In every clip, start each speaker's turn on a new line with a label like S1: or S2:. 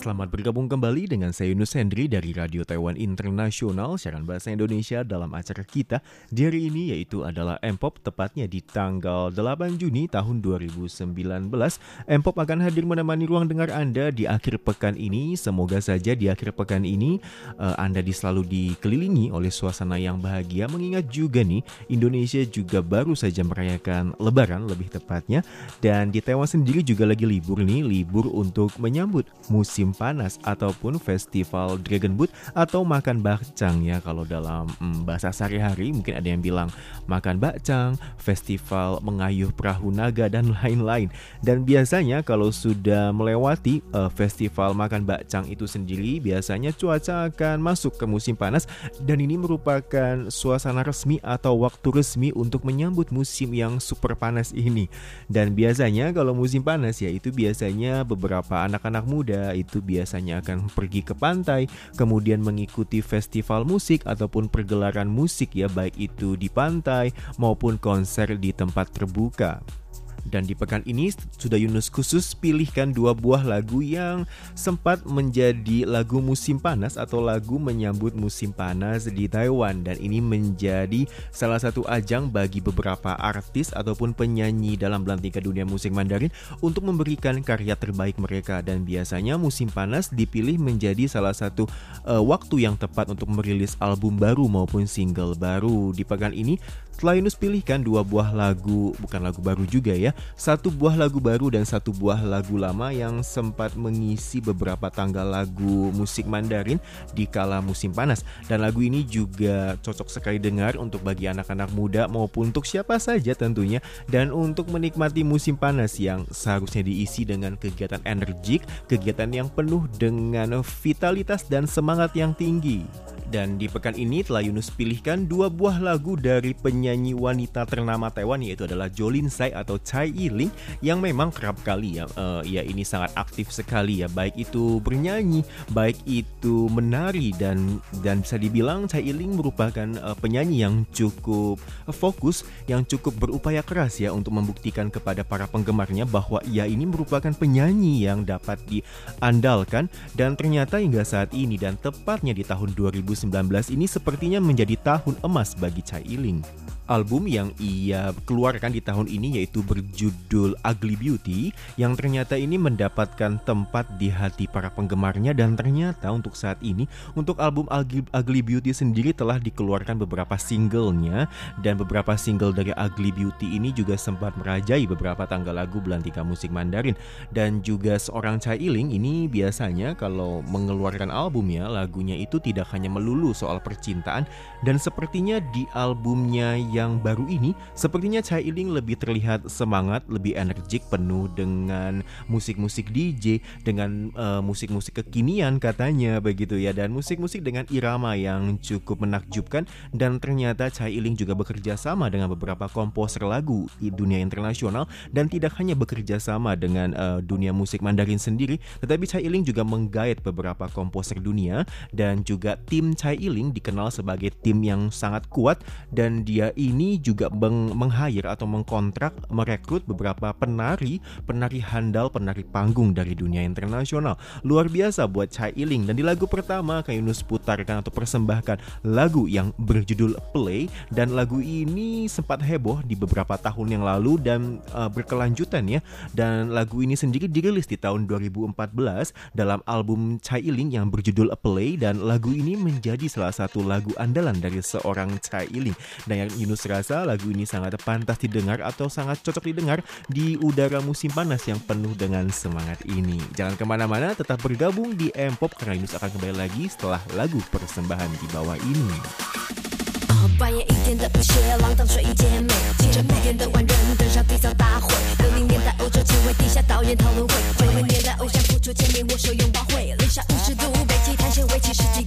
S1: Selamat bergabung kembali dengan saya Yunus Hendri dari Radio Taiwan Internasional siaran bahasa Indonesia dalam acara kita di hari ini yaitu adalah M-Pop tepatnya di tanggal 8 Juni tahun 2019. M-Pop akan hadir menemani ruang dengar Anda di akhir pekan ini. Semoga saja di akhir pekan ini uh, Anda selalu dikelilingi oleh suasana yang bahagia mengingat juga nih Indonesia juga baru saja merayakan lebaran lebih tepatnya dan di Taiwan sendiri juga lagi libur nih, libur untuk menyambut musim panas ataupun festival Dragon Boat atau makan bakcang ya kalau dalam hmm, bahasa sehari-hari mungkin ada yang bilang makan bakcang, festival mengayuh perahu naga dan lain-lain. Dan biasanya kalau sudah melewati uh, festival makan bakcang itu sendiri biasanya cuaca akan masuk ke musim panas dan ini merupakan suasana resmi atau waktu resmi untuk menyambut musim yang super panas ini. Dan biasanya kalau musim panas ya itu biasanya beberapa anak-anak muda itu biasanya akan pergi ke pantai, kemudian mengikuti festival musik ataupun pergelaran musik ya baik itu di pantai maupun konser di tempat terbuka. Dan di pekan ini sudah Yunus khusus pilihkan dua buah lagu yang sempat menjadi lagu musim panas atau lagu menyambut musim panas di Taiwan dan ini menjadi salah satu ajang bagi beberapa artis ataupun penyanyi dalam belantika dunia musik Mandarin untuk memberikan karya terbaik mereka dan biasanya musim panas dipilih menjadi salah satu uh, waktu yang tepat untuk merilis album baru maupun single baru. Di pekan ini Yunus pilihkan dua buah lagu, bukan lagu baru juga ya, satu buah lagu baru dan satu buah lagu lama yang sempat mengisi beberapa tanggal lagu musik Mandarin di kala musim panas. Dan lagu ini juga cocok sekali dengar untuk bagi anak-anak muda maupun untuk siapa saja tentunya. Dan untuk menikmati musim panas yang seharusnya diisi dengan kegiatan energik, kegiatan yang penuh dengan vitalitas dan semangat yang tinggi. Dan di pekan ini telah Yunus pilihkan dua buah lagu dari penyanyi wanita ternama Taiwan yaitu adalah Jolin Sai atau Chai Yiling yang memang kerap kali ya, uh, ya ini sangat aktif sekali ya baik itu bernyanyi, baik itu menari dan dan bisa dibilang Chai Yiling merupakan uh, penyanyi yang cukup fokus, yang cukup berupaya keras ya untuk membuktikan kepada para penggemarnya bahwa ia ini merupakan penyanyi yang dapat diandalkan dan ternyata hingga saat ini dan tepatnya di tahun 2000 2019 ini sepertinya menjadi tahun emas bagi Chai Iling. Album yang ia keluarkan di tahun ini yaitu berjudul Ugly Beauty yang ternyata ini mendapatkan tempat di hati para penggemarnya dan ternyata untuk saat ini untuk album Ugly Beauty sendiri telah dikeluarkan beberapa singlenya. Dan beberapa single dari Ugly Beauty ini juga sempat merajai beberapa tanggal lagu belantika musik Mandarin. Dan juga seorang Chai Iling ini biasanya kalau mengeluarkan albumnya lagunya itu tidak hanya melulu soal percintaan dan sepertinya di albumnya yang yang baru ini, sepertinya Chai Iling lebih terlihat semangat, lebih energik, penuh dengan musik-musik DJ, dengan uh, musik-musik kekinian katanya begitu ya, dan musik-musik dengan irama yang cukup menakjubkan. Dan ternyata Chai Iling juga bekerja sama dengan beberapa komposer lagu di dunia internasional. Dan tidak hanya bekerja sama dengan uh, dunia musik Mandarin sendiri, tetapi Chai Iling juga menggait beberapa komposer dunia. Dan juga tim Chai Iling dikenal sebagai tim yang sangat kuat. Dan dia ini juga meng, meng atau mengkontrak merekrut beberapa penari, penari handal, penari panggung dari dunia internasional. Luar biasa buat Chai Iling dan di lagu pertama Kak Yunus putarkan atau persembahkan lagu yang berjudul Play dan lagu ini sempat heboh di beberapa tahun yang lalu dan uh, berkelanjutan ya. Dan lagu ini sendiri dirilis di tahun 2014 dalam album Chai Iling yang berjudul Play dan lagu ini menjadi salah satu lagu andalan dari seorang Chai Iling dan yang Yunus rasa lagu ini sangat pantas didengar atau sangat cocok didengar di udara musim panas yang penuh dengan semangat ini. Jangan kemana-mana, tetap bergabung di M-Pop karena Yunus akan kembali lagi setelah lagu persembahan di bawah ini. 半夜一点的雨雪，浪荡睡意渐美。记着每天的万人登上地上大会。六零年代欧洲前卫地下导演讨论会，九零年代偶像付出签名握手拥抱会。零下五十度，北极探险为期十几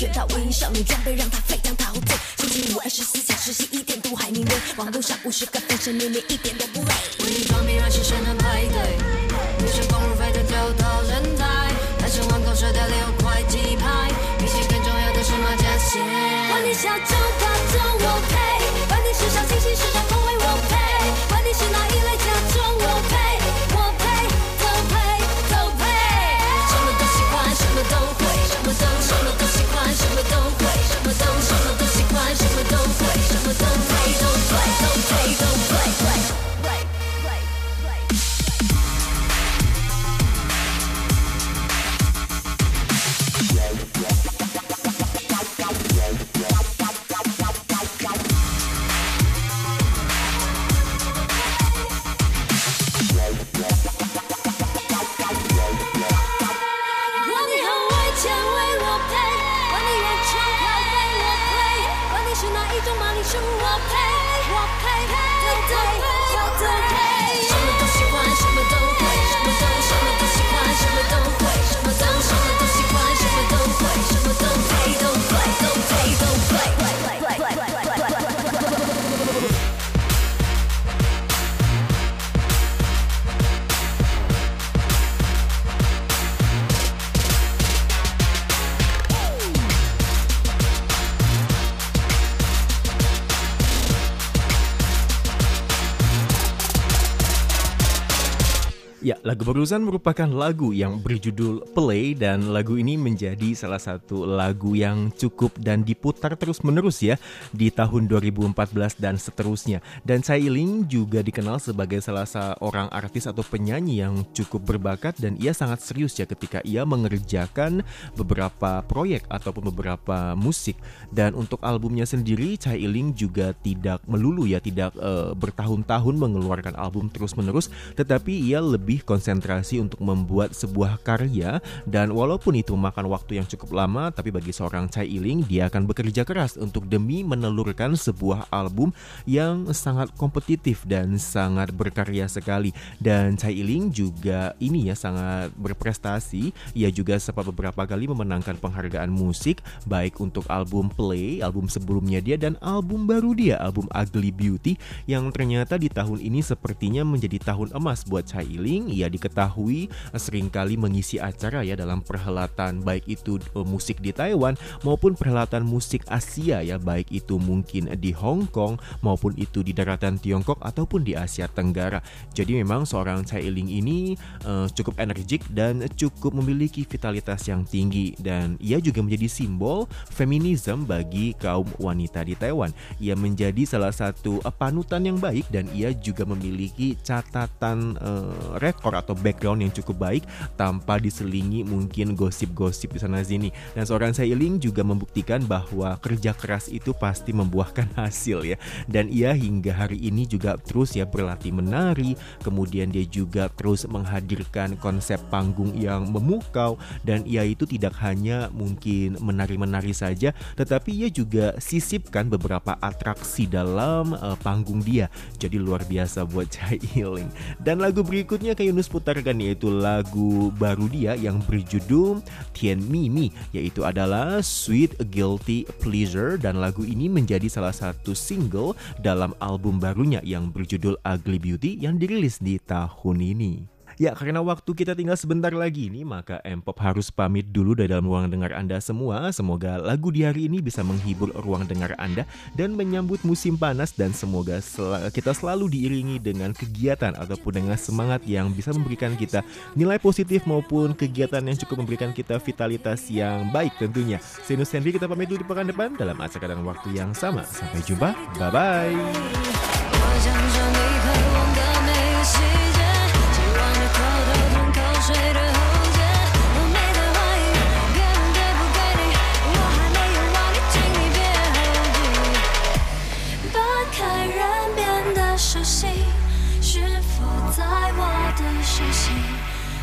S2: 全套无影少女装备让她飞扬陶醉。星期五二十四小时洗衣店都还明锐，网络上五十个粉丝年年一点都不累。为你装逼让新鲜的派对，女生光如飞的丢到人台，男生玩口水的六块鸡排，比起更重要的是马甲线。管你小众大众我
S1: lagu barusan merupakan lagu yang berjudul Play dan lagu ini menjadi salah satu lagu yang cukup dan diputar terus-menerus ya di tahun 2014 dan seterusnya. Dan Cailing juga dikenal sebagai salah seorang artis atau penyanyi yang cukup berbakat dan ia sangat serius ya ketika ia mengerjakan beberapa proyek ataupun beberapa musik. Dan untuk albumnya sendiri Cailing juga tidak melulu ya tidak eh, bertahun-tahun mengeluarkan album terus-menerus tetapi ia lebih konsentrasi untuk membuat sebuah karya. Dan walaupun itu memakan waktu yang cukup lama tapi bagi seorang Chai Iling dia akan bekerja keras untuk demi menelurkan sebuah album yang sangat kompetitif dan sangat berkarya sekali. Dan Chai Iling juga ini ya sangat berprestasi. Ia juga sempat beberapa kali memenangkan penghargaan musik baik untuk album Play album sebelumnya dia dan album baru dia album Ugly Beauty yang ternyata di tahun ini sepertinya menjadi tahun emas buat Chai Iling. Ia diketahui sering kali mengisi acara ya dalam perhelatan baik itu eh, musik di Taiwan maupun perhelatan musik Asia ya baik itu mungkin di Hong Kong maupun itu di daratan Tiongkok ataupun di Asia Tenggara. Jadi memang seorang Chai Iling ini eh, cukup energik dan cukup memiliki vitalitas yang tinggi dan ia juga menjadi simbol feminisme bagi kaum wanita di Taiwan. Ia menjadi salah satu eh, panutan yang baik dan ia juga memiliki catatan eh, rekor atau background yang cukup baik tanpa diselingi mungkin gosip-gosip di sana sini. Dan seorang Sailing juga membuktikan bahwa kerja keras itu pasti membuahkan hasil ya. Dan ia hingga hari ini juga terus ya berlatih menari, kemudian dia juga terus menghadirkan konsep panggung yang memukau dan ia itu tidak hanya mungkin menari-menari saja, tetapi ia juga sisipkan beberapa atraksi dalam eh, panggung dia. Jadi luar biasa buat Chai Iling. Dan lagu berikutnya Kak Yunus putarkan yaitu lagu baru dia yang berjudul Tian Mimi yaitu adalah Sweet Guilty Pleasure dan lagu ini menjadi salah satu single dalam album barunya yang berjudul Ugly Beauty yang dirilis di tahun ini. Ya, karena waktu kita tinggal sebentar lagi nih, maka Empop harus pamit dulu dari dalam ruang dengar Anda semua. Semoga lagu di hari ini bisa menghibur ruang dengar Anda dan menyambut musim panas dan semoga sel kita selalu diiringi dengan kegiatan ataupun dengan semangat yang bisa memberikan kita nilai positif maupun kegiatan yang cukup memberikan kita vitalitas yang baik tentunya. Saya Nus Henry, kita pamit dulu di pekan depan dalam acara dan waktu yang sama. Sampai jumpa, bye-bye.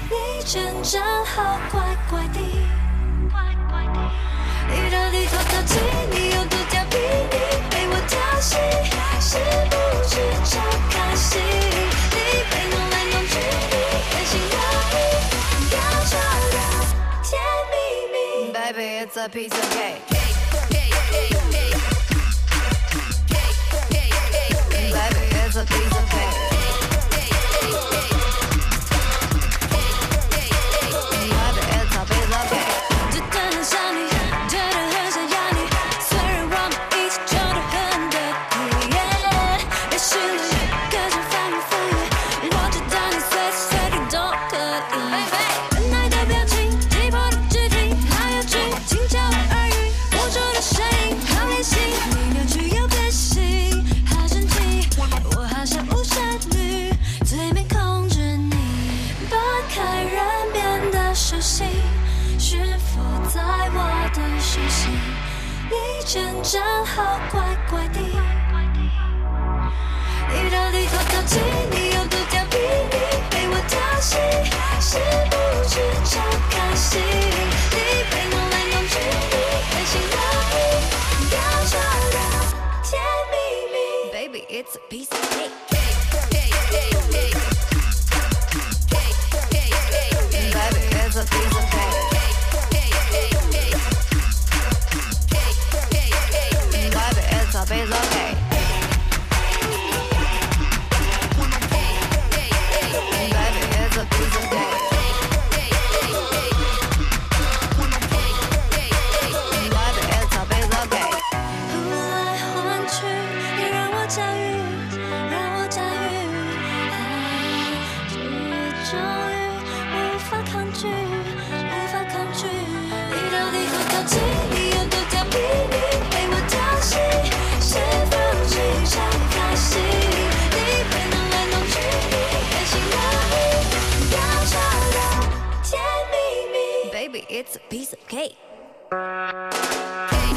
S2: 你真正好怪怪的。一着里头淘气，你有独家秘密被我调戏，是不是超开心？你被弄来弄去，你变心要意，要找到甜蜜蜜。Baby it's a piece of cake. Baby, it's a piece of cake. 是不是超开心？你被弄来弄去，你狠心让你感受到甜蜜蜜。Baby, it's a piece of cake. It's a piece of cake. Baby,